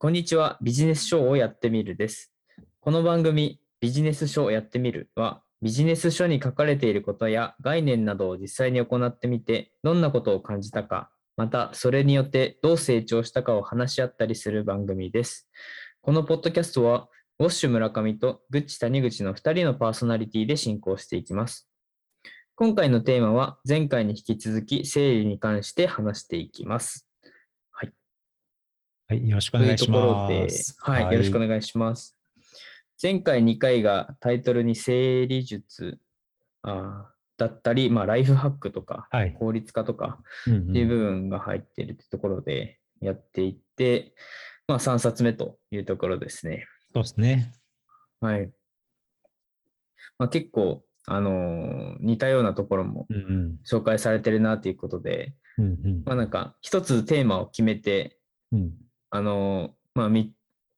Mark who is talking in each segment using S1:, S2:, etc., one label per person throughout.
S1: こんにちは。ビジネス書をやってみるです。この番組、ビジネス書をやってみるは、ビジネス書に書かれていることや概念などを実際に行ってみて、どんなことを感じたか、またそれによってどう成長したかを話し合ったりする番組です。このポッドキャストは、ウォッシュ村上とグッチ谷口の2人のパーソナリティで進行していきます。今回のテーマは、前回に引き続き、整理に関して話していきます。
S2: はい、よろしくお願いし
S1: うところで
S2: ます。、
S1: はい、よろしくお願いします。前回2回がタイトルに整理術あーだったり、まあ、ライフハックとか、
S2: はい。
S1: 効率化とかっていう部分が入っているというところでやっていって、まあ、3冊目というところですね。
S2: そうですね。
S1: はい。まあ、結構、あのー似たようなところも。紹介されてるなということで、
S2: うんうん
S1: まあ、なんか一つテーマを決めて、
S2: うん。
S1: あの、まあ、み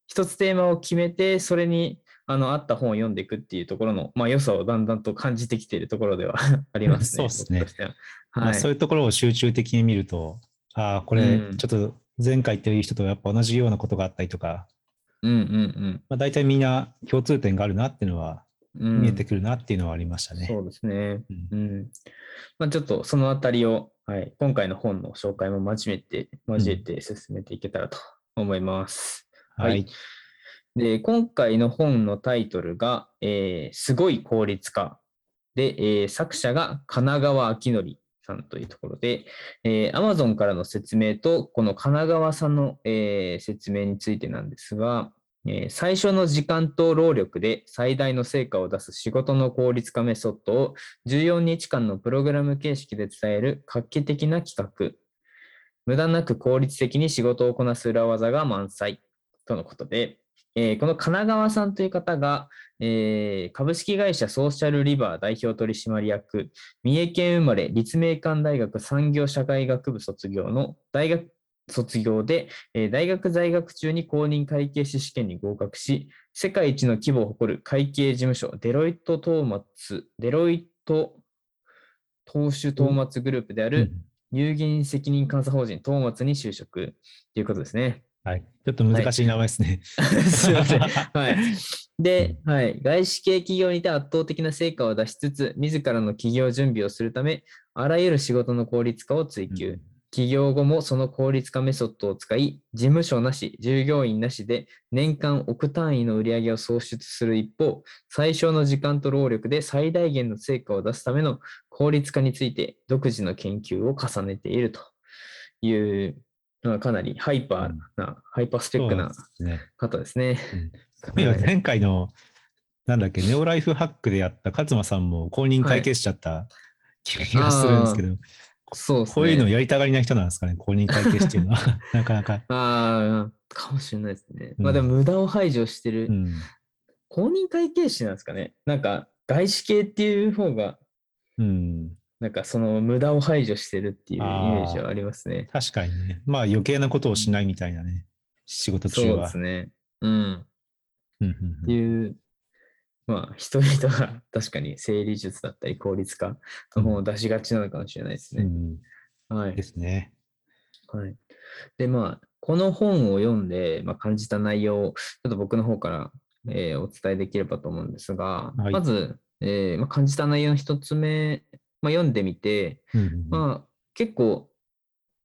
S1: 一つテーマを決めて、それにあの合った本を読んでいくっていうところの、まあ、良さをだんだんと感じてきているところでは ありますね。
S2: そうっすね
S1: は
S2: まあ、
S1: はい。
S2: そういうところを集中的に見ると、ああ、これ
S1: うん、
S2: ちょっと前回っていう人とやっぱ同じようなことがあったりとか、
S1: うんうん
S2: まあ、大体みんな共通点があるなっていうのは
S1: うん。うん
S2: 見えてくるなっていうのはありましたね。
S1: そうですね。
S2: うん
S1: うん。まあ、ちょっとそのあたりを、はい、今回の本の紹介も交えて、交えて進めていけたらと思います。
S2: はい。
S1: で、今回の本のタイトルが、えーすごい効率化。で、えー作者が神奈川明則さんというところで、えー Amazon からの説明と、この神奈川さんの、えー説明についてなんですが、えー最初の時間と労力で最大の成果を出す仕事の効率化メソッドを14日間のプログラム形式で伝える画期的な企画。無駄なく効率的に仕事をこなす裏技が満載。とのことで、えーこの神奈川さんという方が、えー株式会社ソーシャルリバー代表取締役、三重県生まれ立命館大学産業社会学部卒業の大学卒業で、えー大学在学中に公認会計士試験に合格し、世界一の規模を誇る会計事務所、デロイト・トーマツ、デロイト・投手トーマツグループである有限責任監査法人トーマツに就職ということですね。
S2: はい。ちょっと難しい名前ですね。
S1: すいません。はい。で、はい、外資系企業にて圧倒的な成果を出しつつ、自らの企業準備をするため、あらゆる仕事の効率化を追求。
S2: うん
S1: 起業後もその効率化メソッドを使い、事務所なし、従業員なしで年間億単位の売り上げを創出する一方、最小の時間と労力で最大限の成果を出すための効率化について独自の研究を重ねているという、まあかなりハイパーな、ハイパースペックな
S2: そうですね。
S1: 方ですね。
S2: いや前回の、なんだっけ、ネオライフハックでやった勝間さんも公認会計士だった気がするんですけど、
S1: そうですね。
S2: こういうのやりたがりな人なんですかね、公認会計士っていうのは。なかなか。
S1: ああ、かもしれないですね。
S2: うん
S1: まあでも無駄を排除してる。
S2: うん。
S1: 公認会計士なんですかね。なんか外資系っていう方が、
S2: うん。
S1: なんかその無駄を排除してるっていうイメージはありますね。
S2: 確かにね。まあ余計なことをしないみたいなね。仕事中は。
S1: そうですね。うん。
S2: うんうん
S1: っ
S2: うん
S1: ていう、まあ人々が 確かに整理術だったり効率化の方を出しがちなのかもしれないですね。
S2: うん
S1: はい
S2: で。すね。
S1: はい。で、まあ、この本を読んで、まあ、感じた内容を、ちょっと僕の方から、えーお伝えできればと思うんですが、
S2: はい
S1: まず、えーまあ、感じた内容の一つ目、まあ、読んでみて、
S2: うんうんうん
S1: まあ、結構、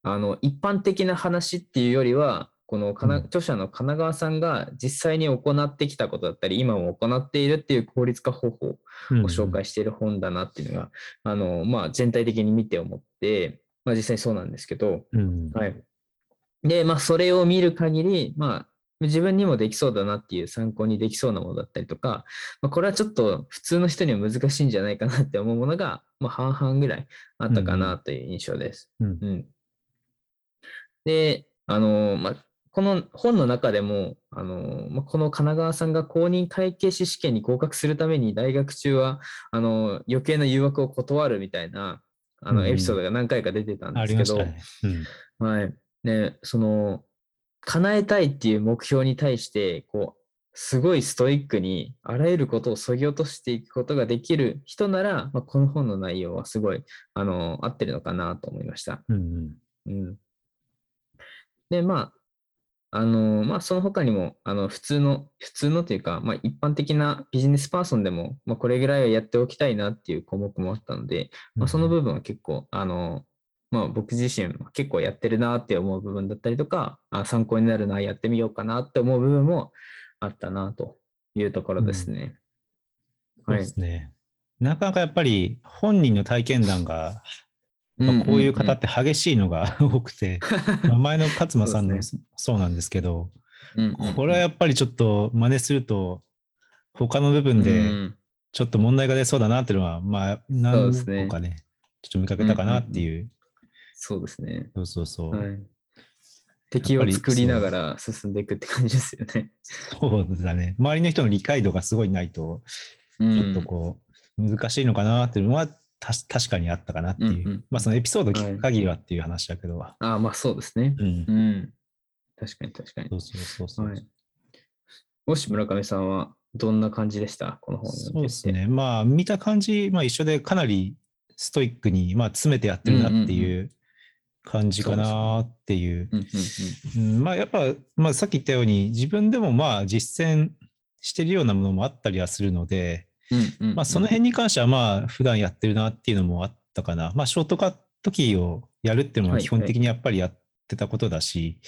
S1: あの、一般的な話っていうよりは、この著者の神奈川さんが実際に行ってきたことだったり、今も行っているっていう効率化方法
S2: うん
S1: を紹介している本だなっていうのが、あの、まあ、全体的に見て思って、まあ、実際にそうなんですけど、
S2: うん
S1: はい。で、まあ、それを見る限り、まあ、自分にもできそうだなっていう参考にできそうなものだったりとか、まあ、これはちょっと普通の人には難しいんじゃないかなって思うものが、まあ、半々ぐらいあったかなという印象です。
S2: うん
S1: うん。で、あの、まあ、この本の中でも、あの、まあ、この神奈川さんが公認会計士試験に合格するために大学中は、あの、余計な誘惑を断るみたいな、あの、
S2: うん
S1: エピソードが何回か出てたん
S2: あ
S1: ですけど、
S2: りましたね。うん
S1: はい。ね、その、叶えたいっていう目標に対して、こう、すごいストイックに、あらゆることを削ぎ落としていくことができる人なら、まあ、この本の内容はすごい、あの、合ってるのかなと思いました。
S2: うんうん
S1: うん。で、まあ、あの、まあ、その他にも、あの、普通の、普通のというか、まあ、一般的なビジネスパーソンでも、まあ、これぐらいはやっておきたいなっていう項目もあったので、まあ、その部分は結構、あの、まあ、僕自身は結構やってるなって思う部分だったりとか、あ参考になるな、やってみようかなって思う部分もあったなというところですね。
S2: そうですね。なかなかやっぱり本人の体験談が、まあこういう方って激しいのが 多くて、まあ前の勝間さんの
S1: そ
S2: そうなんですけど、これはやっぱりちょっと真似すると、他の部分
S1: う
S2: で
S1: ん
S2: ちょっと問題が出そうだなっていうのは、まあ、何
S1: ですね
S2: 個かね、ちょっと見かけたかなっていう。
S1: そうですね。
S2: そうそうそう。
S1: はい。敵を作りながら進んでいくって感じですよね。
S2: そうだね。周りの人の理解度がすごいないと、
S1: ち
S2: ちょっとこう、難しいのかなっていうのは、確かにあったかなっていう。
S1: うんうん
S2: まあ、そのエピソード聞く限りはっていう話だけど、
S1: ああ、まあそうですね。
S2: うん
S1: う。ん。確かに確かに
S2: そ。うそうそうそう。
S1: はい。もし村上さんはどんな感じでした？この本
S2: そうですね。まあ、見た感じ、まあ、一緒でかなりストイックに、まあ、詰めてやってるなっていう感じかなっていう。
S1: うんうん
S2: うんまあ、やっぱ、まあ、さっき言ったように、自分でもまあ、実践してるようなものもあったりはするので、
S1: うんうんうん
S2: まあ、その辺に関しては、まあ、普段やってるなっていうのもあったかな。まあ、ショートカットキーをやるっていうのは
S1: はい
S2: 基本的にやっぱりやってたことだし、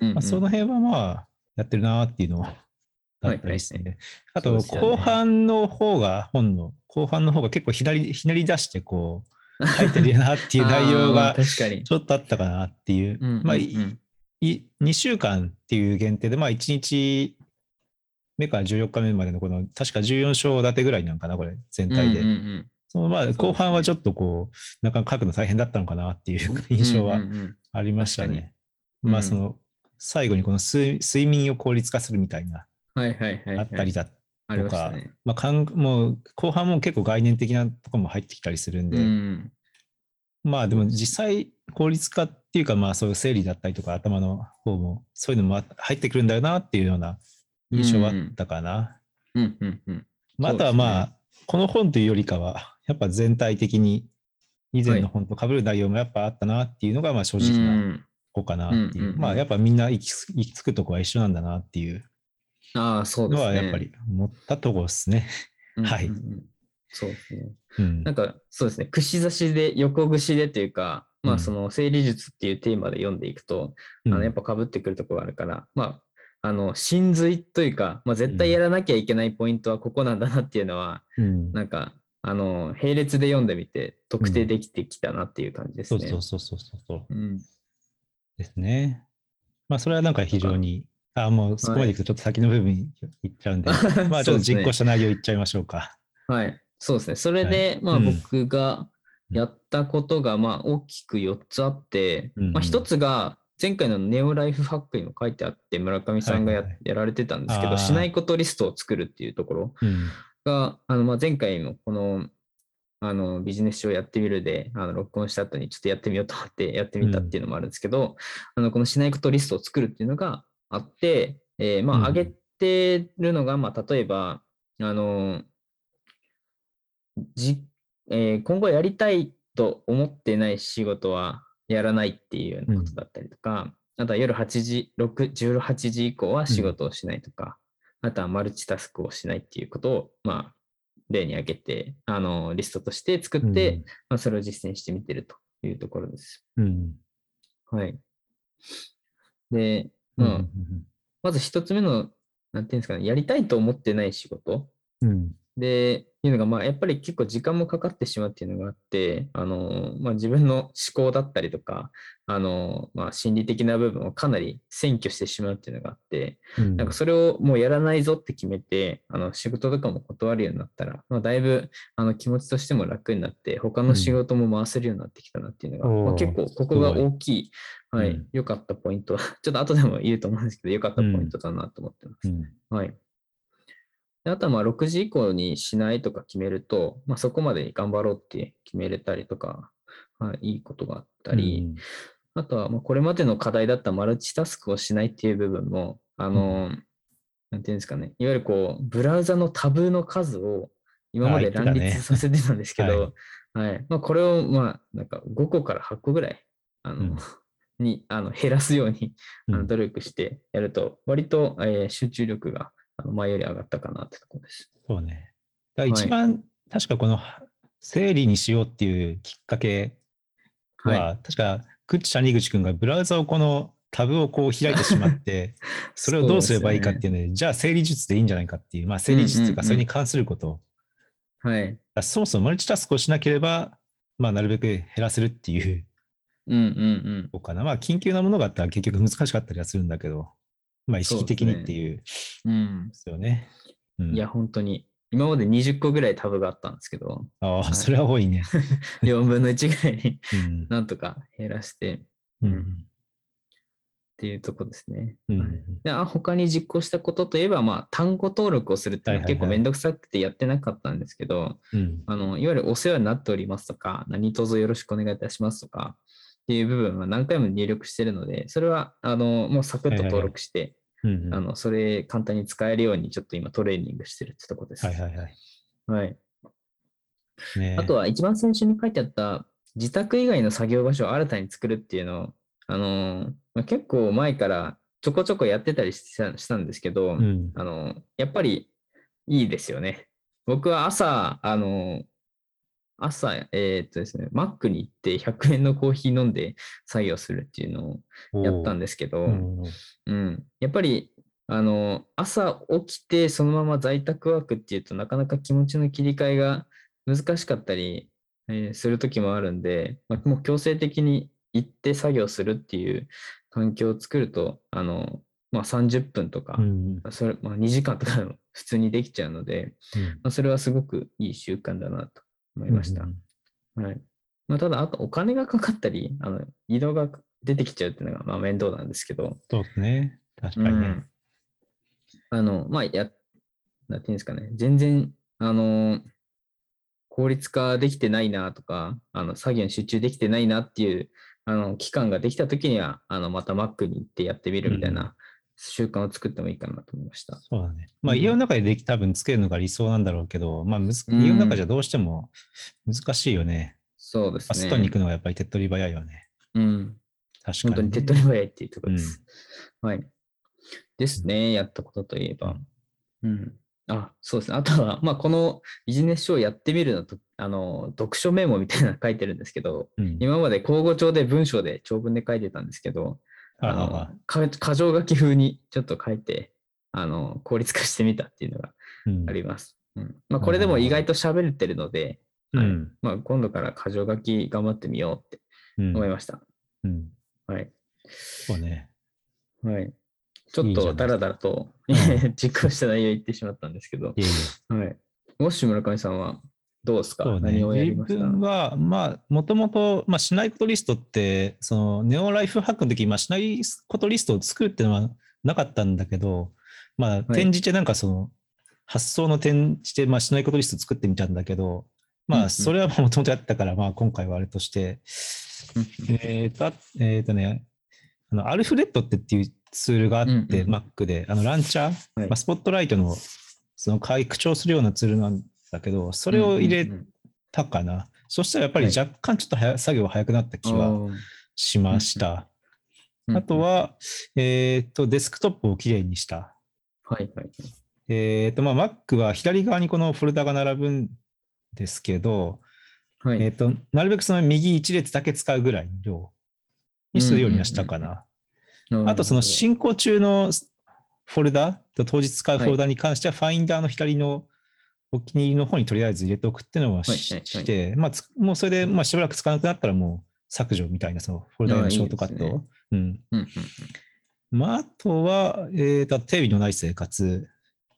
S2: まあ、その辺はまあ、やってるなっていうのだったりです
S1: はいは
S2: ね。あと、後半の方が、本の後半の方が結構ひなりひねり出して、こう、書いてるなっていう内容が
S1: 確かに。
S2: ちょっとあったかなっていう。まあ、いい2週間っていう限定で、まあ、1日目から14日目までのこの、確か14章立てぐらいなんかな、これ、全体で。
S1: うんうんうん
S2: そのまあ後半はちょっとこう、なかなか書くの大変だったのかなっていう印象はありましたね。まあその、最後にこの睡睡眠を効率化するみたいな、
S1: はいはいはいはい。
S2: あったりだとか、
S1: ま
S2: あかんもう後半も結構概念的なところも入ってきたりするんで、
S1: うん。
S2: まあでも実際効率化っていうかまあそういう整理だったりとか頭の方もそういうのもあ入ってくるんだよなっていうような印象はあったかな。
S1: うんうんうん。
S2: まあ、あとはまあ、この本というよりかは、やっぱ全体的に以前の本と被る内容もやっぱあったなっていうのがまあ正直
S1: う
S2: なんとこかなっていう。
S1: うんうんうん
S2: まあやっぱみんな行き着行き着くとこは一緒なんだなっていう
S1: ああ、そうで
S2: の
S1: すね。
S2: はやっぱり思ったところですね。
S1: うんうんうん
S2: はい
S1: そうですね。
S2: うん
S1: なん。か、そうですね。串刺しで、横串でというか、ま
S2: うん
S1: あ、その、整理術っていうテーマで読んでいくと、あのやっぱ被ってくるところがあるから、まあ、あの、真髄というか、まあ、絶対やらなきゃいけないポイントはここなんだなっていうのは、
S2: うん
S1: なんか、あの、並列で読んでみて、特定できてきたなっていう感じです
S2: そう
S1: ね。
S2: そうそうそうそうそう
S1: うん。
S2: ですね。まあそれはなんか非常に、あもうそこまでいくとちょっと先の部分に行っちゃうんで、まあちょっと実行した内容いっちゃいましょうか。
S1: はい。そうですね。それで、まあ、
S2: はいうん
S1: 僕がやったことが、まあ、大きく4つあって、
S2: うんうん
S1: まあ、1つが、前回のネオライフハックにも書いてあって、村上さんがや,、やられてたんですけど、しないことリストを作るっていうところ
S2: うん。
S1: が、あのまあ、前回のこのあのビジネス書をやってみるで、あの録音した後にちょっとやってみようと思って やってみたっていうのもあるんですけど、あのこのしないことリストを作るっていうのがあって、えーま
S2: うん
S1: あ、上げてるのが、まあ、例えば、あの、じえー今後やりたいと思ってない仕事はやらないっていうようなことだったりとか、あとは夜8時、6 18時以降は仕事をしないとか、あとはマルチタスクをしないっていうことを、まあ、例に挙げて、あの、リストとして作って、まあ、それを実践してみてるというところです。
S2: うん。
S1: はい。で、
S2: うん。
S1: まあ、まず一つ目の、なんていうんですかね、やりたいと思ってない仕事
S2: うん。
S1: で、いうのが、まあ、やっぱり結構時間もかかってしまうっていうのがあって、あの、まあ、自分の思考だったりとか、あの、まあ、心理的な部分をかなり占拠してしまうっていうのがあって、
S2: うん。
S1: なんかそれをもうやらないぞって決めて、あの仕事とかも断るようになったら、まあ、だいぶあの気持ちとしても楽になって、他の仕事も回せるようになってきたなっていうのが、まあ、
S2: うんおー
S1: 結構ここが大きい、はい
S2: うん、
S1: 良かったポイント、ちょっと後でも言うと思うんですけど、良かったポイントだなと思ってます。
S2: うん。
S1: はい。であとはまあ6時以降にしないとか決めると、まあ、そこまでに頑張ろうって決めれたりとか、はい、いいことがあったり、あとは、まあこれまでの課題だったマルチタスクをしないっていう部分も、あの、なんていうんですかね、いわゆるこう、ブラウザのタブの数を今まで乱立させてたんですけど、
S2: は
S1: はい。まあ、これを、まあ、なんか5個から8個ぐらい、あの、
S2: うん。
S1: にあの減らすようにあ
S2: うん。
S1: の努力してやると、割と、えー集中力が前より上がったかなってところです。
S2: そうね。だ一番、確かこの整理にしようっていうきっかけは、
S1: は
S2: 確か、クッチ谷口くんがブラウザをこのタブをこう開いてしまって、それをどうすればいいかっていうので、じゃあ整理術でいいんじゃないかっていう、まあ整理術というか、
S1: うんうんうん
S2: それに関すること、
S1: はい。
S2: だからそもそもマルチタスクをしなければ、まあなるべく減らせるっていう
S1: うんうん
S2: のかな。まあ緊急なものがあったら結局難しかったりはするんだけど、まあ意識的にっていう
S1: うん。うん
S2: ですよね。うん、
S1: いや、本当に。今まで20個ぐらいタブがあったんですけど、
S2: ああ、
S1: い
S2: それは多いね。
S1: 4分の1ぐらいに
S2: うん。
S1: なんとか減らしてっ
S2: うん。
S1: ていうとこですね。
S2: うん
S1: あ他に実行したことといえば、まあ、単語登録をするって結構めんどくさくてやってなかったんですけど、
S2: うん。
S1: あのいわゆるお世話になっておりますとか、何卒よろしくお願いいたしますとかっていう部分は何回も入力してるので、それはあのもうサクッと登録して、
S2: うん。
S1: あのそれ簡単に使えるようにちょっと今トレーニングしてるってとこです。
S2: はいはいはい。
S1: はい
S2: ね
S1: あとは一番最初に書いてあった自宅以外の作業場所を新たに作るっていうのを、あのーまあ結構前からちょこちょこやってたりしたしたんですけど、
S2: うん。
S1: あのやっぱりいいですよね。僕は朝、あの朝、えーっとですね、マックに行って100円のコーヒー飲んで作業するっていうのをやったん
S2: で
S1: ですけど、
S2: うん。
S1: うん、やっぱりあの朝起きてそのまま在宅ワークっていうとなかなか気持ちの切り替えが難しかったり、えーする時もあるんで、まあもう強制的に行って作業するっていう環境を作るとあの、まあ、30分とか、
S2: うん。
S1: それまあ、2時間とか普通にできちゃうので、まあ、それはすごくいい習慣だなと思いました。はいまあ、ただ、あとお金がかかったり、あの移動が出てきちゃうっていうのがまあ面倒なんですけど、
S2: そうですね。確かにね。
S1: うんあの、まあ、や、なんていうんですかね、全然、あの、効率化できてないなとか、あの、作業に集中できてないなっていう、あの、期間ができたときには、あの、また Mac に行ってやってみるみたい
S2: うん
S1: な習慣を作ってもいいかなと思いました。
S2: そうだね。まあ、
S1: うん
S2: 家の中ででき多分つけるのが理想なんだろうけど、まあ、むず
S1: うん
S2: 家の中じゃどうしても難しいよね。
S1: そうですね。
S2: まあ外に行くのがやっぱり手っ取り早いよね。
S1: うん。
S2: 確かに、
S1: 本当に手っ取り早いっていうところです。はい。ですね、やったことといえば。うん。あ、そうですね。あとは、まあ、このビジネス書をやってみるのと、あの、読書メモみたいなの書いてるんですけど、
S2: うん。
S1: 今まで口語帳で文章で長文で書いてたんですけど、あの
S2: あ
S1: か箇条書き風にちょっと書いて、あの、効率化してみたっていうのが
S2: うん
S1: あります。うんまあ、これでも意外と喋れてるので、はい
S2: うん。
S1: まあ、今度から箇条書き頑張ってみようって
S2: うん。
S1: 思いました。
S2: うん。
S1: はい。
S2: そうね。
S1: はい。ちょっとダラダラと
S2: うん
S1: 実行した内容言ってしまったんですけど、
S2: いえいえ
S1: はい。もし村上さんはどうですか、
S2: ね。
S1: 何をやり
S2: 自
S1: ました？
S2: 分は、まあ、もともと、まあ、しないことリストって、その、ネオライフハックの時、まあ、しないことリストを作るっていうのはなかったんだけど、まあ、転じてなんかその、発想の転じて、まあ、しないことリスト作ってみたんだけど、まあ、それはもともとやってたから、まあ、今回はあれとして、えっと、あえっとね、あの、アルフレッドってっていうツールがあって、Mac で、あの、ランチャー、
S1: はい。
S2: まあ、スポットライトの、その拡張するようなツールなんだけど、それを入れ
S1: うんうんうん
S2: たかな。そしたらやっぱり
S1: はい
S2: 若干ちょっと早作業が早くなった気はしました。
S1: うん
S2: あと、は、えっと、デスクトップをきれいにした。
S1: はいはい。
S2: えっと、まあ、Mac は左側にこのフォルダが並ぶんですけど、
S1: はい。
S2: えっと、なるべくその右一列だけ使うぐらいの量にするようにはしたかな。あと、その進行中のフォルダと当日使うフォルダに関しては、ファインダーの左のお気に入りの方にとりあえず入れておくっていうのはし,、
S1: はいはいはい。
S2: て、まあつ、もうそれで、まあ、しばらく使わなくなったらもう削除みたいな、そのフォルダへのショートカット。
S1: ああいいです
S2: うん。
S1: うんうん
S2: まあ、あとは、えーと、テレビのない生活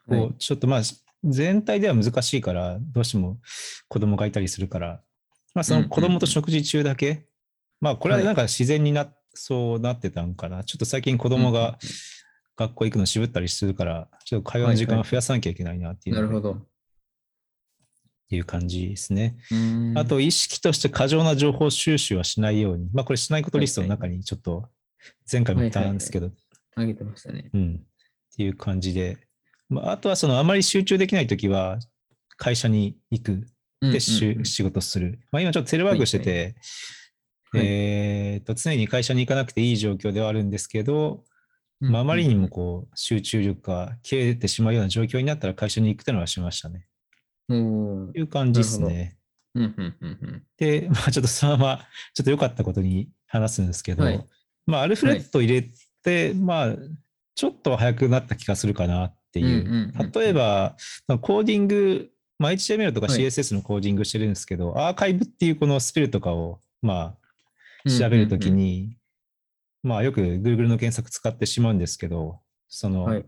S1: うんはい。
S2: を、ちょっとまあ、全体では難しいから、どうしても子供がいたりするから、まあ、その子供と食事中だけ、まあ、これはなんか自然にな、そうなってたんかな。ちょっと最近子供が学校行くの渋ったりするから、ちょっと会話の時間を増やさなきゃいけないなっていう。ので
S1: なるほど。
S2: いう感じですね。
S1: うん
S2: あ、と、意識として過剰な情報収集はしないように、まあ、これしないことリストの中にちょっと、前回も言ったんですけど、
S1: あげてましたね。
S2: うん。っていう感じで。まあ、あとはそのあまり集中できないときは、会社に行く
S1: うん
S2: で、
S1: うんうん
S2: 仕事する。まあ、今ちょっとテレワークしてて、
S1: はい
S2: えーと常に会社に行かなくていい状況ではあるんですけど、まあ、あまりにもこう集中力が切れてしまうような状況になったら会社に行くというのはしましたね。
S1: うん。
S2: いう感じですね。
S1: うんうんうんうん。
S2: で、まあ、ちょっとそのまま、ちょっと良かったことに話すんですけど、
S1: はい
S2: まあ、アルフレッド入れて、まあ、ちょっと早くなった気がするかなっていう。
S1: うんうんうんうん
S2: 例えば、まあコーディング、まあ、HTML とか
S1: はい
S2: CSS のコーディングしてるんですけど、アーカイブっていうこのスペルとかを、まあ、調べるときに、まあ、よく Google の検索使ってしまうんですけど、その、
S1: はい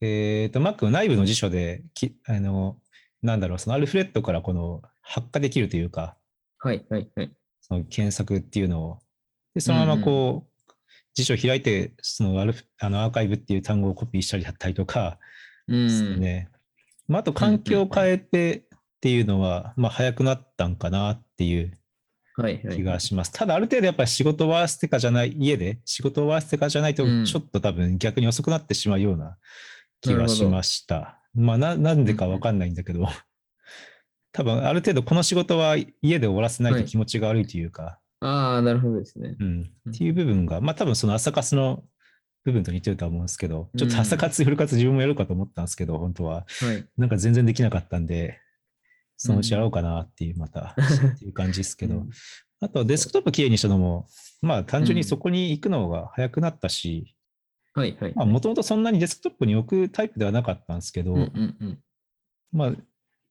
S2: えっ、と、Mac の内部の辞書でき、あの、なんだろう、そのアルフレッドからこの発火できるというか、
S1: はいはいはい。
S2: その検索っていうのを、で、そのままこう、辞書を開いて、そのアルフあのアーカイブっていう単語をコピーしたりだったりとか、
S1: うん。
S2: ね。まあ、あと環境を変えてっていうのは、まあ、早くなったんかなっていう
S1: はいはい。
S2: 気がします。ただ、ある程度やっぱり仕事を終わらせてからじゃない、家で仕事を終わらせてからじゃないと、
S1: うん
S2: ちょっと多分逆に遅くなってしまうような気がしました。まあな、なんでかわかんないんだけど、多分ある程度この仕事は家で終わらせないと気持ちが悪いというか、
S1: ああ、なるほどですね。
S2: うん、っていう部分が、まあ多分その朝活の部分と似てるとは思うんですけど、ちょっと朝活、夜活自分もやるかと思ったんですけど、本当は。
S1: はい。
S2: なんか全然できなかったんで、そのうちやろうかなっていう、また、っていう感じですけど、
S1: うん。
S2: あとデスクトップきれいにしたのも、まあ単純にそこに行くのが早くなったし、
S1: はいはい。
S2: まあもともとそんなにデスクトップに置くタイプではなかったんですけど、
S1: うんうんうん。
S2: まあ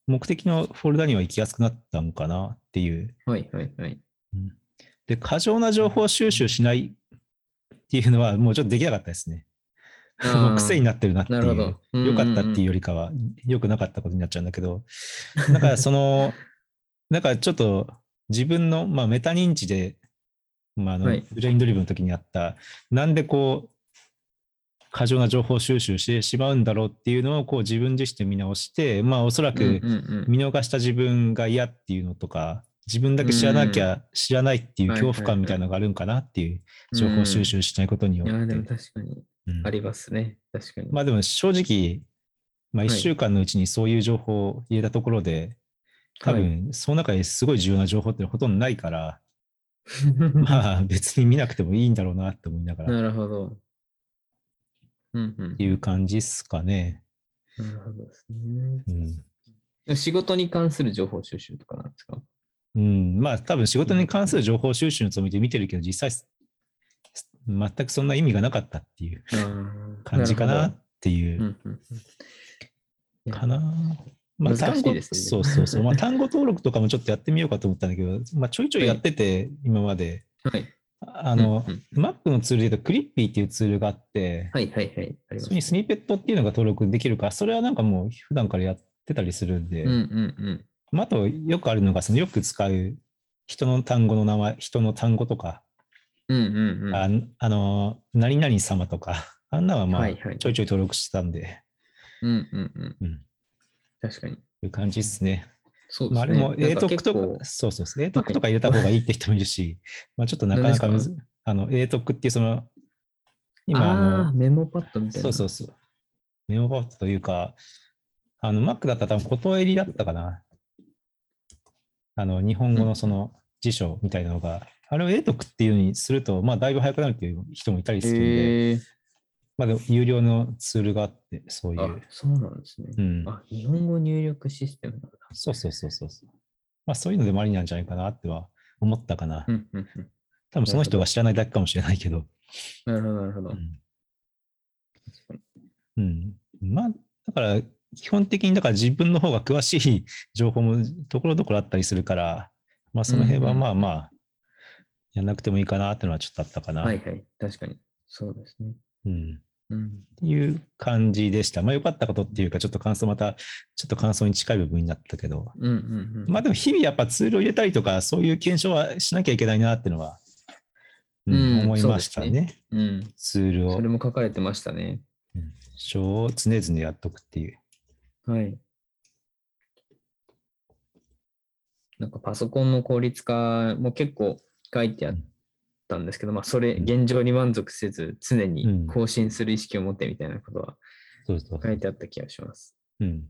S2: 目的のフォルダには行きやすくなったのかなっていう。
S1: はいはいはい。
S2: で、過剰な情報収集しないっていうのはもうちょっとできなかったですね。癖になってるなっていう。良かったっていうよ
S1: り。
S2: りかは、良くなかったことになっちゃうんだけど、だから その、なんかちょっと自分の、まあ、メタ認知で、まあ、あの
S1: はい
S2: ブレインドリブンの時にあった、なんでこう、過剰な情報収集してしまうんだろうっていうのをこう自分自身で見直して、まあおそらく
S1: うんうんうん。
S2: 見逃した自分が嫌っていうのとか、自分だけ知らなきゃ知らないっていう恐怖感みたいなのがあるんかなっていう情報収集しないことによ
S1: いや、
S2: って
S1: でも。確かに。
S2: うん。
S1: ありますね。確かに。
S2: まあでも正直、まあ1
S1: はい。
S2: 週間のうちにそういう情報を入れたところで、多
S1: はい。
S2: 分その中ですごい重要な情報ってほとんどないから、まあ別に見なくてもいいんだろうなって思いながら。っ
S1: なるほど。うんうん。
S2: ていう感じっすかね。
S1: なるほどですね。
S2: うん。
S1: 仕事に関する情報収集とかなんですか？
S2: うん、まあ多分仕事に関する情報収集のつもりで見てるけど、実際全くそんな意味がなかったっていう感じかなっていう。
S1: うんうんうんいや
S2: かな。まあ、
S1: 難
S2: 単語、
S1: ね
S2: そうそうそう。まあ、単語登録とかもちょっとやってみようかと思ったんだけど、まあ、ちょいちょいやってて、今まで。
S1: はい。
S2: あの、
S1: うんうん
S2: Mac のツールで言うと、クリッピーっていうツールがあって、
S1: はいはいはい。あります
S2: それにスニペットっていうのが登録できるから、それはなんかもう普段からやってたりするんで、
S1: うんうん
S2: まあ、あとよくあるのが、そのよく使う人の単語の名前、人の単語とか、
S1: うん。うんうんうん。
S2: ああの、何々様とか、あんなはまあ、
S1: はいはい
S2: ちょいちょい登録してたんで、
S1: うんうんうん。
S2: うん、
S1: 確かに。
S2: いう感じですね。
S1: そうですね。
S2: まあ、あれも
S1: なんか
S2: A 特とか、そうそうそう、A 特とか入れた方がいいって人もいるし、まあちょっとなかなかむず、あの、A 特っていうその、今、あの、
S1: メモパッドみたいな。
S2: そうそうそう、メモパッドというか、あの、Mac だったら多分、ことえりだったかな。あの、日本語のその辞書みたいなのが、あれを A 特っていうふうにすると、まあ、だいぶ早くなるっていう人もいたりするんで。まあ、でも有料のツールがあって、そうい
S1: あ
S2: う。、
S1: そうなんですね
S2: う。ん。
S1: あ、日本語入力システムなんだ。
S2: そうそうそうそう。まあ、そういうのでもありなんじゃないかなっては思ったかな。
S1: うんうんうん。
S2: 多分その人が知らないだけかもしれないけど。
S1: なるほど、なるほど。
S2: うん。うん、まあ、だから、基本的に、だから自分の方が詳しい情報もところどころあったりするから、まあ、その辺は
S1: うんうん
S2: まあまあ、やんなくてもいいかなっていうのはちょっとあったかな。
S1: はいはい。確かに。そうですね。
S2: うん。
S1: うん。
S2: っていう感じでした。まあ、良かったことっていうか、ちょっと感想また、ちょっと感想に近い部分になったけど、
S1: うんうんうん。
S2: まあでも日々やっぱツールを入れたりとか、そういう検証はしなきゃいけないなっていうのは、うん
S1: うん
S2: 思いました
S1: そう
S2: ね。
S1: うん。
S2: ツールを
S1: それ、も書かれてましたね。
S2: 書を常々やっとくっていう。
S1: はい。なんかパソコンの効率化も結構書いてあったんですけど、まあそれ、現状に満足せず、常
S2: うん
S1: に更新する意識を持ってみたいなことは。書いてあった気がします。
S2: うん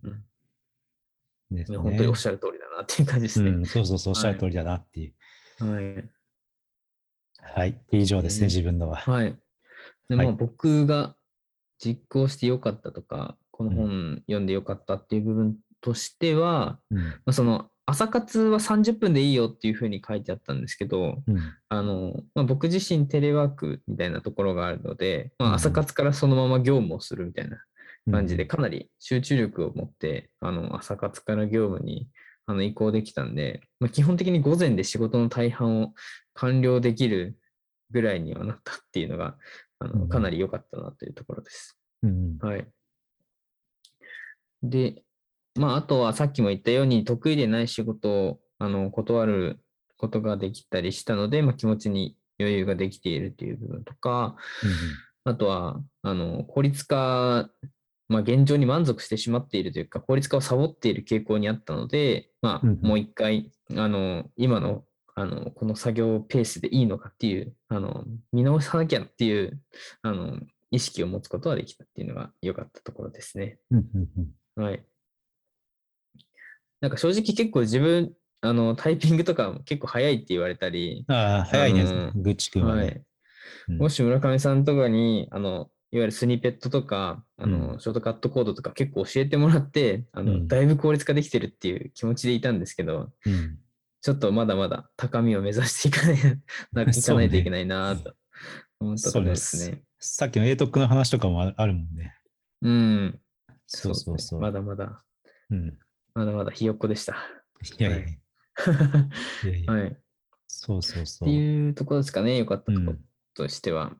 S2: ね
S1: 本当におっしゃる通りだなっていう感じですね。
S2: うん、そうそうそう、おっしゃる通りだなっていう。
S1: はい。
S2: はい。以上ですね、
S1: うん
S2: 自分のは。
S1: はい。で
S2: はい
S1: まあ、僕が実行してよかったとか、この
S2: う
S1: 本読んでよかったっていう部分としては、
S2: うん。
S1: まあ、その朝活は30分でいいよっていうふうに書いてあったんですけど、
S2: うん。
S1: あのまあ、僕自身テレワークみたいなところがあるので、ま
S2: うん
S1: あ、朝活からそのまま業務をするみたいな
S2: うん
S1: 感じで、かなり集中力を持って、あの朝活から業務にあの移行できたんで、まあ、基本的に午前で仕事の大半を完了できるぐらいにはなったっていうのが、あ
S2: うん
S1: のかなり良かったなというところです。
S2: うん。
S1: はい。で、まあ、あとはさっきも言ったように、得意でない仕事をあの断ることができたりしたので、まあ、気持ちに余裕ができているという部分とか、あとは、あの、効率化、まあ、現状に満足してしまっているというか、効率化をサボっている傾向にあったので、まあ、
S2: うんうん
S1: もう一回、あの、今の、あの、この作業ペースでいいのかっていう、あの、見直さなきゃっていう、あの、意識を持つことができたっていうのが良かったところですね。
S2: うん。うん。うん。
S1: はい。なんか正直結構自分、あの、タイピングとかも結構早いって言われたり、
S2: ああ、早いねぐっちくんはね。
S1: はい。
S2: うん
S1: もし村上さんとかに、あの、いわゆるスニペットとか、あの、
S2: うん
S1: ショートカットコードとか結構教えてもらって、あの、
S2: うん
S1: だいぶ効率化できてるっていう気持ちでいたんですけど、
S2: うん。
S1: ちょっとまだまだ高みを目指していかない な、いかないといけないなと思ったところですね。
S2: さっきの A トックの話とかもああるもんね。
S1: うん。
S2: そうそうそう。
S1: まだまだ、
S2: うん。
S1: まだまだひよっこでした。
S2: いやいやい
S1: はい
S2: やいや。
S1: はい。っ
S2: そうそうそ
S1: て
S2: う。
S1: いうところですかね、良かったところ
S2: うん
S1: としては。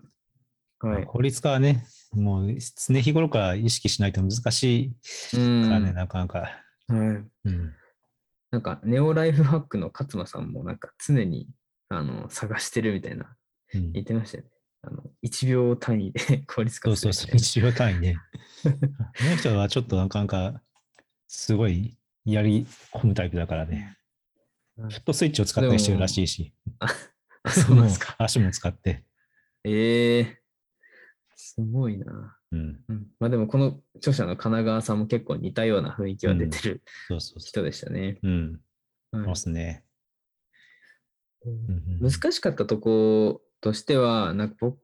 S1: はい。
S2: 効率化はね、もう常日頃から意識しないと難しいからね、
S1: うん
S2: なかなか。
S1: はい。
S2: うん。
S1: なんか、ネオライフハックの勝間さんも、なんか常にあの探してるみたいな
S2: うん
S1: 言ってましたよね。あの1秒単位で 効率
S2: そう
S1: 化す
S2: そうそう、
S1: るみたい
S2: 一秒単位ね。この人はちょっとなかなか、すごいやり込むタイプだからね。
S1: な。
S2: フットスイッチを使ったりしてるらしいし。
S1: あ、そうなんですか。
S2: 足も使って。
S1: ええすごいな。
S2: うん。
S1: うん、まあでも、この著者の神奈川さんも結構似たような雰囲気は出てる
S2: そう
S1: 人でしたね。
S2: う。うん。
S1: はい
S2: そうですね。
S1: 難しかったとことしては、なんか僕、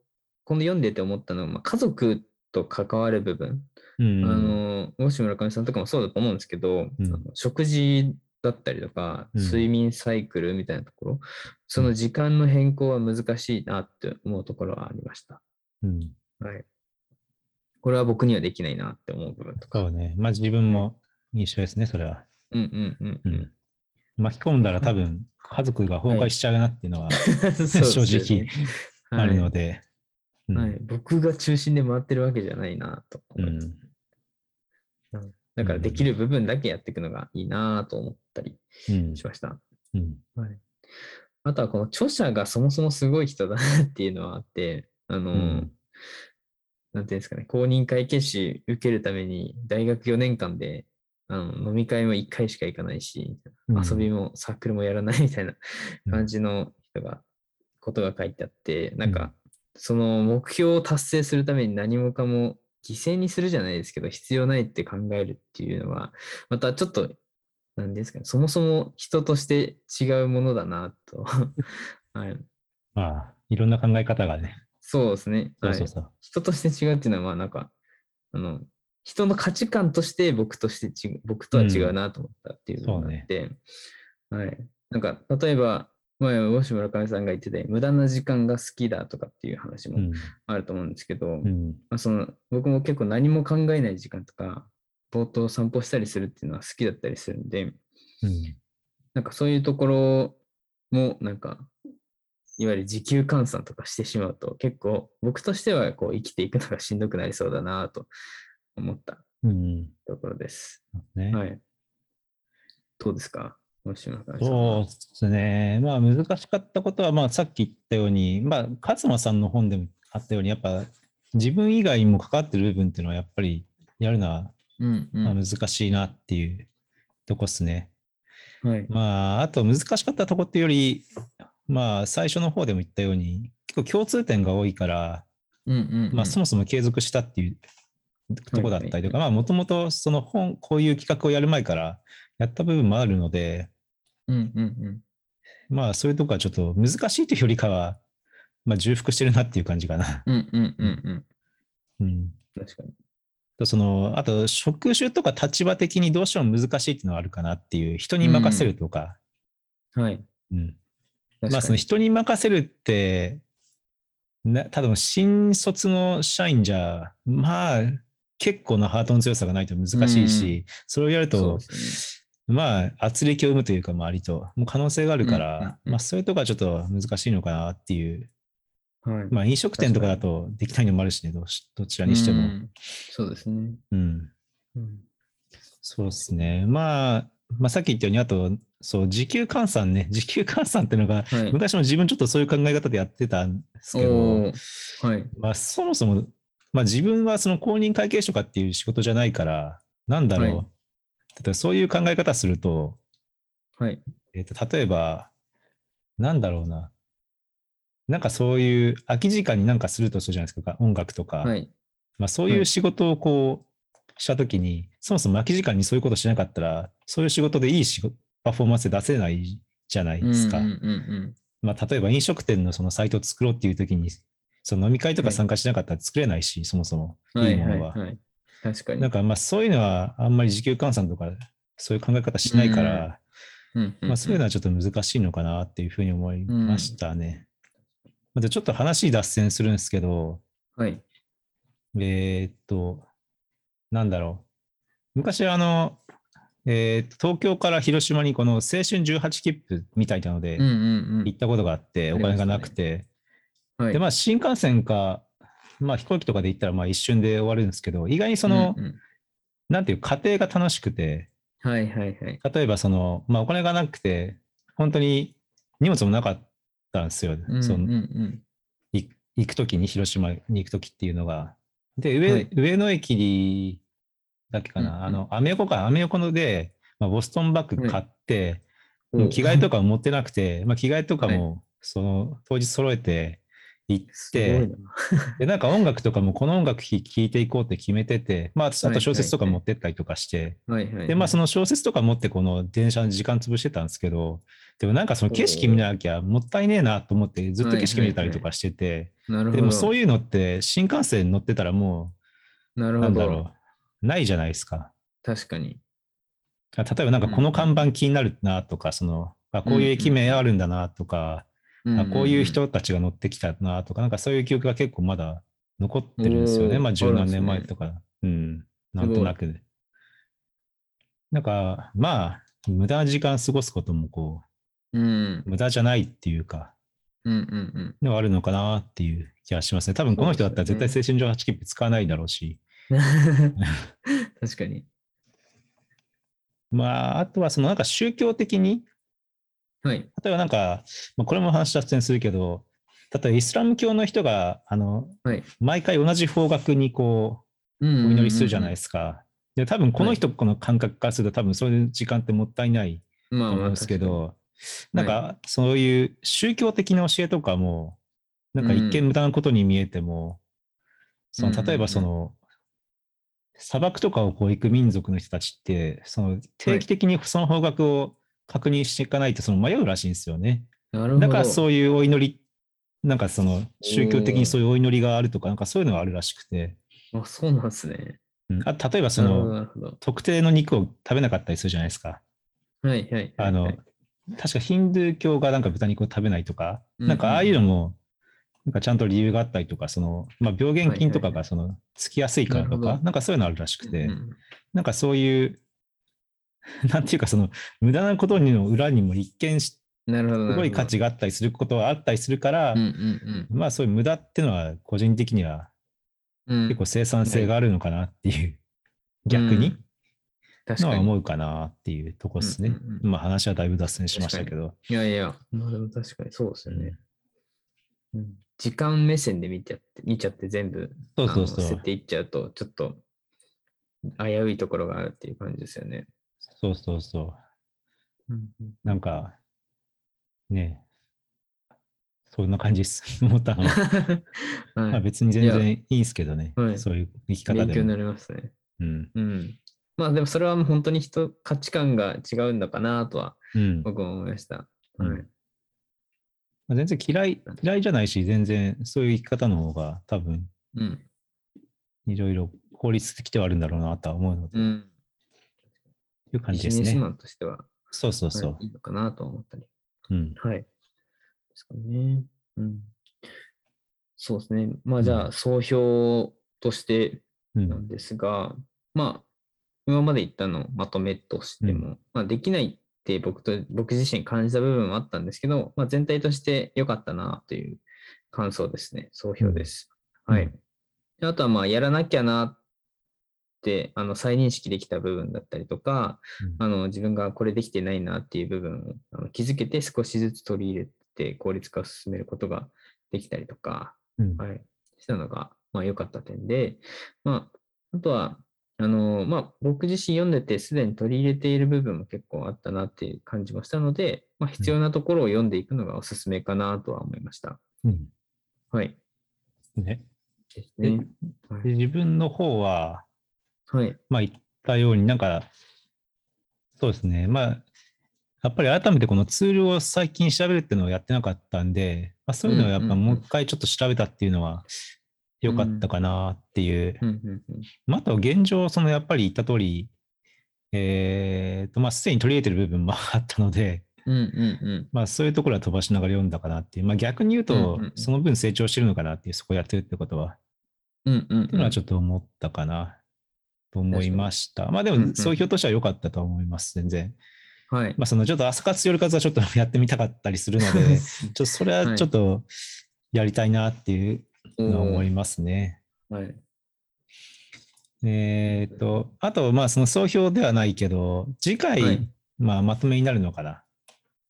S1: この読んでて思ったのは、まあ、家族と関わる部分、
S2: うん。
S1: あの、もし村上さんとかもそうだと思うんですけど、
S2: うん
S1: 食事だったりとか、
S2: うん
S1: 睡眠サイクルみたいなところ、その時間の変更は難しいなって思うところはありました。
S2: うん。
S1: はい。これは僕にはできないなって思う部分とか。
S2: そうね。まあ自分も一緒ですね、それは。
S1: うんうんうん
S2: う
S1: うん
S2: ん。巻き込んだら多分家族が崩壊しちゃうなっていうのは
S1: そうですよね
S2: 正直あるので。うん
S1: はい、はい。僕が中心で回ってるわけじゃないなと思います。
S2: うん
S1: だからできる部分だけやっていくのがいいなと思ったり
S2: うん。
S1: しました。
S2: うん。
S1: はい。あとはこの著者がそもそもすごい人だなっていうのはあって、あの、
S2: うん。
S1: なんていうんですかね、公認会計士受けるために大学4年間であの飲み会も1回しか行かないし、
S2: うん。
S1: 遊びもサークルもやらないみたいな感じの人が、ことが書いてあって、なんか、その目標を達成するために何もかも犠牲にするじゃないですけど、必要ないって考えるっていうのは、またちょっと、なんですかね、そもそも人として違うものだなと。はい、
S2: まあ、いろんな考え方がね。
S1: そうですね。はい
S2: そうそうそう。
S1: 人として違うっていうのは、まあなんか、あの、人の価値観として僕として僕とは違うなと思ったっていうのがあって、はい。なんか、例えば、前、大村上さんが言ってて、無駄な時間が好きだとかっていう話も
S2: うん。
S1: あると思うんですけど、
S2: うん。
S1: まあ、その僕も結構何も考えない時間とか、冒頭散歩したりするっていうのは好きだったりするんで、
S2: うん。
S1: なんかそういうところも、なんか、いわゆる時給換算とかしてしまうと、結構僕としてはこう生きていくのがしんどくなりそうだなと思った
S2: うん。
S1: ところです。
S2: ね。
S1: はい。どうですか？大島さん
S2: そうですね。まあ難しかったことは、まあさっき言ったように、まあ勝間さんの本でもあったように、やっぱ自分以外にも関わってる部分っていうのはやっぱりやるのは
S1: うんう
S2: まあ
S1: ん。
S2: 難しいなっていうとこっすね。
S1: はい。
S2: まああと難しかったとこっていうより、まあ最初の方でも言ったように、結構共通点が多いから、
S1: うんうん、うん。
S2: まあそもそも継続したっていうとこだったりとか、まあもともとその本、こういう企画をやる前からやった部分もあるので、
S1: うんうんうん。
S2: まあそういうとこはちょっと難しいというよりかは、まあ、重複してるなっていう感じかな。
S1: うんうんうんうん。
S2: うん。
S1: 確かに。
S2: とその、あと、職種とか立場的にどうしても難しいっていうのはあるかなっていう、人に任せるとか、
S1: はい。
S2: うん。まあ、その人に任せるって、な多分新卒の社員じゃ、まあ、結構なハートの強さがないと難しいし、それをやると、
S1: そうです
S2: まあ、圧力を生むというか、周りと、もう可能性があるから、
S1: うん
S2: まあ、そういうとこはちょっと難しいのかなっていう。
S1: ね。はい。
S2: まあ、飲食店とかだとできないのもあるしね、どどちらにしても。
S1: うんそうですね。
S2: うん。
S1: うん
S2: そうですね。まあ、まあ、さっき言ったように、あと、そう、時給換算ね。時給換算っていうのが、
S1: はい。
S2: 昔も自分ちょっとそういう考え方でやってたんですけど
S1: はい。
S2: まあ、そもそも、まあ、自分はその公認会計士とかっていう仕事じゃないから、なんだろう。
S1: はい
S2: 例えばそういう考え方すると、
S1: はい。
S2: えっ、と、例えば、なんだろうな。なんかそういう空き時間になんかするとするじゃないですか、音楽とか。
S1: はい。
S2: まあ、そういう仕事をこうしたときに、そもそも空き時間にそういうことしなかったら、そういう仕事でいい仕事パフォーマンスで出せないじゃないですか。
S1: うんうんうん
S2: まあ、例えば飲食店のそのサイトを作ろうっていうときに、その飲み会とか参加しなかったら作れないし、そもそも
S1: うん。はいい
S2: いものは。
S1: はいはい。確かに。
S2: なんかまあそういうのはあんまり時給換算とかそういう考え方しないから、まあ、そういうのはちょっと難しいのかなっていうふうに思いましたね。またちょっと話脱線するんですけど、
S1: はい。
S2: えーっと、なんだろう。昔あの、えーっと東京から広島にこの青春18切符みたいなので行ったことがあって、
S1: うん
S2: お金がなくて、
S1: うん。はい。
S2: で、まあ新幹線か、まあ飛行機とかで行ったらまあ一瞬で終わるんですけど、意外にその、
S1: うんうん
S2: なんていう過程が楽しくて、
S1: はいはいはい。
S2: 例えばその、まあお金がなくて、本当に荷物もなかったんですよ。その
S1: うんうんうん。
S2: い行くときに、広島に行くときっていうのが。で、上,、
S1: はい
S2: 上野駅だっけかな、
S1: うんうん
S2: あの、アメ横か、アメ横ので、まあ、ボストンバッグ買って、もう着替えと
S1: か
S2: 持ってなくて、まあ、着替えとか
S1: は
S2: も、その、当日揃えて行って、
S1: な。
S2: で、なんか音楽とかもこの音楽聴いていこうって決めてて、まあ、あと小説とか持ってったりとかして。で、まあ、その小説とか持ってこの電車の時間潰してたんですけど、でもなんかその景色見なきゃもったいねえなと思ってずっと景色見れたりとかしてて。でもそういうのって新幹線乗ってたらもう、
S1: なるほど。
S2: なんだろう、ないじゃないですか。
S1: 確かに。
S2: 例えばなんかこの看板気になるなとか、その、あこういう駅名あるんだなとか、あこういう人たちが乗ってきたなとか、なんかそういう記憶が結構まだ残ってるんですよね。まあ十何年前とか。うん。なんとなくで。なんか、まあ、無駄な時間過ごすこともこ
S1: うん
S2: う、。無駄じゃないっていうか、
S1: うんうん
S2: のはあるのかなっていう気がしますね。多分この人だったら絶対青春18切符使わないだろうし。
S1: うん。確かに。
S2: まあ、あとはそのなんか宗教的に、
S1: はい。
S2: 例えばなんか、まあ、これも話脱線するけど、例えばイスラム教の人が、あの、
S1: はい。
S2: 毎回同じ方角にこ
S1: お
S2: う、お祈りするじゃないですか。で、多分この人この感覚からすると、多分そういう時間ってもったいない
S1: ま
S2: と思うんですけ、ど、なん
S1: は
S2: かそういう宗教的な教えとかも、なんか一見無駄なことに見えても、その例えばその、砂漠とかをこう行く民族の人たちって、その定期的にその方角を確認していかないとその迷うらしいんですよね。
S1: 確かになるほど。
S2: だからそういうお祈り、なんかその宗教的にそういうお祈りがあるとか、なんかそういうのがあるらしくて、
S1: あ、そうなんですね。
S2: うんあ例えばその。特定の肉を食べなかったりするじゃないですか。
S1: はいはいはい。
S2: あの、
S1: はい
S2: 確かヒンドゥー教がなんか豚肉を食べないとか、
S1: うん
S2: なんかああいうのも、なんかちゃんと理由があったりとか、その、まあ、病原菌とかがその、つきやすいからとか、
S1: な
S2: んかそういうのあるらしくて、
S1: うん
S2: なんかそういう、なんていうかその、無駄なことの裏にも一見し
S1: なるほど。
S2: すごい価値があったりすることはあったりするから、
S1: うんうん
S2: まあそういう無駄っていうのは個人的には
S1: うん。うん
S2: 結構生産性があるのかなっていう、逆に？のは
S1: 確かに。
S2: 思うかなっていうとこですね。
S1: うんうんうん
S2: まあ話はだいぶ脱線しましたけど。
S1: いやいや、まあでも確かにそうですよね。うん時間目線で見ちゃって、見ちゃって全部、
S2: そうそうそう
S1: あの設定いっちゃうと、ちょっと危ういところがあるっていう感じですよね。
S2: そうそうそう。
S1: うんうん
S2: なんか、ねえ、そんな感じです。思ったの は。まあ
S1: はい、
S2: 別に全然いいんですけどね。
S1: はい
S2: そういう生き方でも。
S1: 勉強になりますね。
S2: うん。
S1: うん。まあでもそれはもう本当に人、価値観が違うんだかなとは
S2: うん。
S1: 僕も思いました。
S2: うん
S1: はい。
S2: まあ全然嫌い、嫌いじゃないし、全然そういう生き方の方が多分
S1: うん。
S2: いろいろ効率的ではあるんだろうなとは思うので、と
S1: うん。
S2: いう感
S1: ビ
S2: じですね。
S1: ジネスマンとしては、
S2: そうそうそう。
S1: はいいいのかなと思ったり。
S2: うん。
S1: はい。ですかね。うん。そうですね。まあじゃあ、総評として
S2: うん。
S1: なんですが、まあ、今まで言ったのをまとめとしても、まあ、できないって僕と、僕自身感じた部分もあったんですけど、まあ、全体として良かったなという感想ですね。総評です。
S2: うん
S1: はい。であとは、まあ、やらなきゃなあの、再認識できた部分だったりとか、あの、自分がこれできてないなっていう部分をあの気づけて少しずつ取り入れて効率化を進めることができたりとか、
S2: うん。
S1: はい、したのが、まあ、良かった点で、まあ、あとは、あのまあ、僕自身読んでてすでに取り入れている部分も結構あったなっていう感じもしたので、まあ、必要なところを読んでいくのがおすすめかなとは思いました。
S2: うん。
S1: はい。
S2: ね。自分の方は、
S1: はい。
S2: まあ言ったようになんか、そうですね。まあ、やっぱり改めてこのツールを最近調べるっていうのをやってなかったんで、まあ、そういうのをやっぱもう一回ちょっと調べたっていうのは良かったかなっていう。まあ、あとは現状、そのやっぱり言った通り、えーと、まあ、すでに取り入れてる部分もあったので、
S1: うんうんうん
S2: まあ、そういうところは飛ばしながら読んだかなっていう。まあ、逆に言うとその分成長してるのかなっていう、そこやってるってことは。
S1: うんうん
S2: っていうのはちょっと思ったかなと思いました。まあでも、総評としては良かったと思います、全然。
S1: はい。
S2: まあそのちょっと朝活夜活はちょっとやってみたかったりするので、ちょっとそれはちょっとやりたいなっていうのは思いますね。
S1: はい。
S2: えっと、あと、まあその総評ではないけど、次回、
S1: はい
S2: まあまとめになるのかな、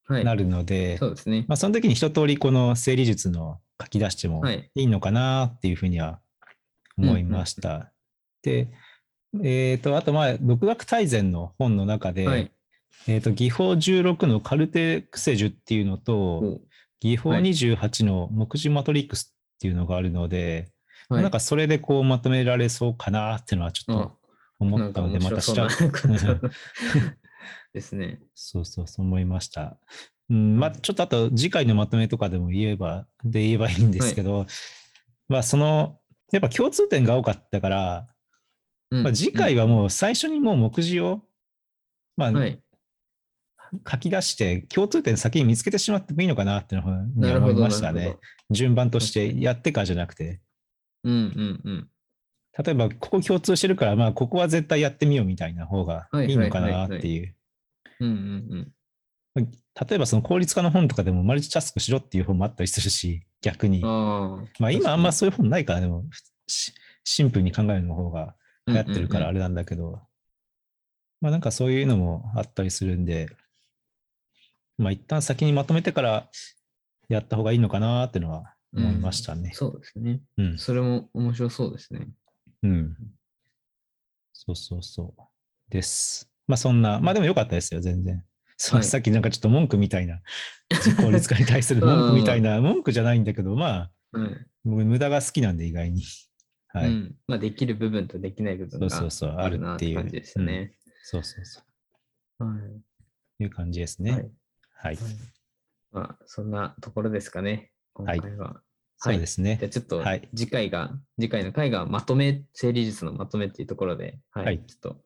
S1: はい。
S2: なるので、
S1: そうですね。
S2: まあその時に一通りこの整理術の書き出しても
S1: はい
S2: いいのかなっていうふうには思いました。で、えっ、と、あとまあ、独学大全の本の中で、
S1: はい。
S2: えっ、と、技法16のカルテクセジュっていうのと、
S1: お
S2: 技法
S1: はい
S2: 28の目次マトリックスっていうのがあるので、
S1: はい。
S2: なんかそれでこうまとめられそうかなっていうのはちょっと思ったので、また調
S1: か面白そう ですね。
S2: そうそう、そう思いました。うん、まあ、ちょっとあと次回のまとめとかでも言えば、で言えばいいんですけど、まあ、その、やっぱ共通点が多かったから、
S1: うん
S2: まあ、次回はもう最初にもう目次を、まあ、
S1: うんはい。
S2: 書き出して、共通点先に見つけてしまってもいいのかなっていうのに思い。ましたね。順番としてやってからじゃなくて。
S1: どうんうんうん。
S2: 例えば、ここ共通してるから、まあ、ここは絶対やってみようみたいな方が
S1: はい
S2: いいのかなっていう。
S1: うんうん
S2: 例えば、その効率化の本とかでもマルチタスクしろっていう本もあったりするし、逆に
S1: うん。。ああ。
S2: まあ、今あんまそういう本ないから、でも、しシンプルに考えるの方が流行ってるからあ
S1: れ。
S2: れなんだけど、まあなんかそういうのもあったりするんで、まあ一旦先にまとめてからやった方がいいのかなっていうのは思いましたね。
S1: そうですね。
S2: うん。
S1: それも面白そうですね。
S2: うん。そうそうそう。です。まあそんな、まあでも良かったですよ、全然。そう、
S1: はい
S2: さっきなんかちょっと文句みたいな、効率化に対する 文句みたいな、文句じゃないんだけど、まあ、
S1: はい。
S2: 僕無駄が好きなんで意外に。はい。
S1: うん。まあ、できる部分とできない部分が
S2: そうそうそう、あ
S1: あるな
S2: るっいう。
S1: 感じですよね。
S2: そうそうそう。
S1: はい。
S2: いう感じですね。
S1: はい。
S2: はい。
S1: まあ、そんなところですかね。今
S2: はい
S1: 回は。
S2: そうですね
S1: じゃ。あちょっと
S2: はい
S1: 次回が、次回の回がまとめ、整理術のまとめっていうところで、はい。
S2: はい
S1: ちょっと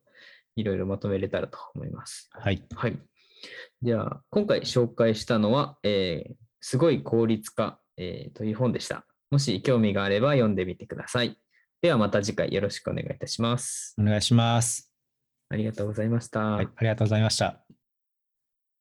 S1: いろいろまとめれたらと思います。
S2: はい。
S1: はい。では、今回紹介したのは、えーすごい効率化、えーという本でした。もし興味があれば読んでみてください。ではまた次回よろしくお願いいたします。
S2: お願いします。
S1: ありがとうございました。
S2: はい。ありがとうございました。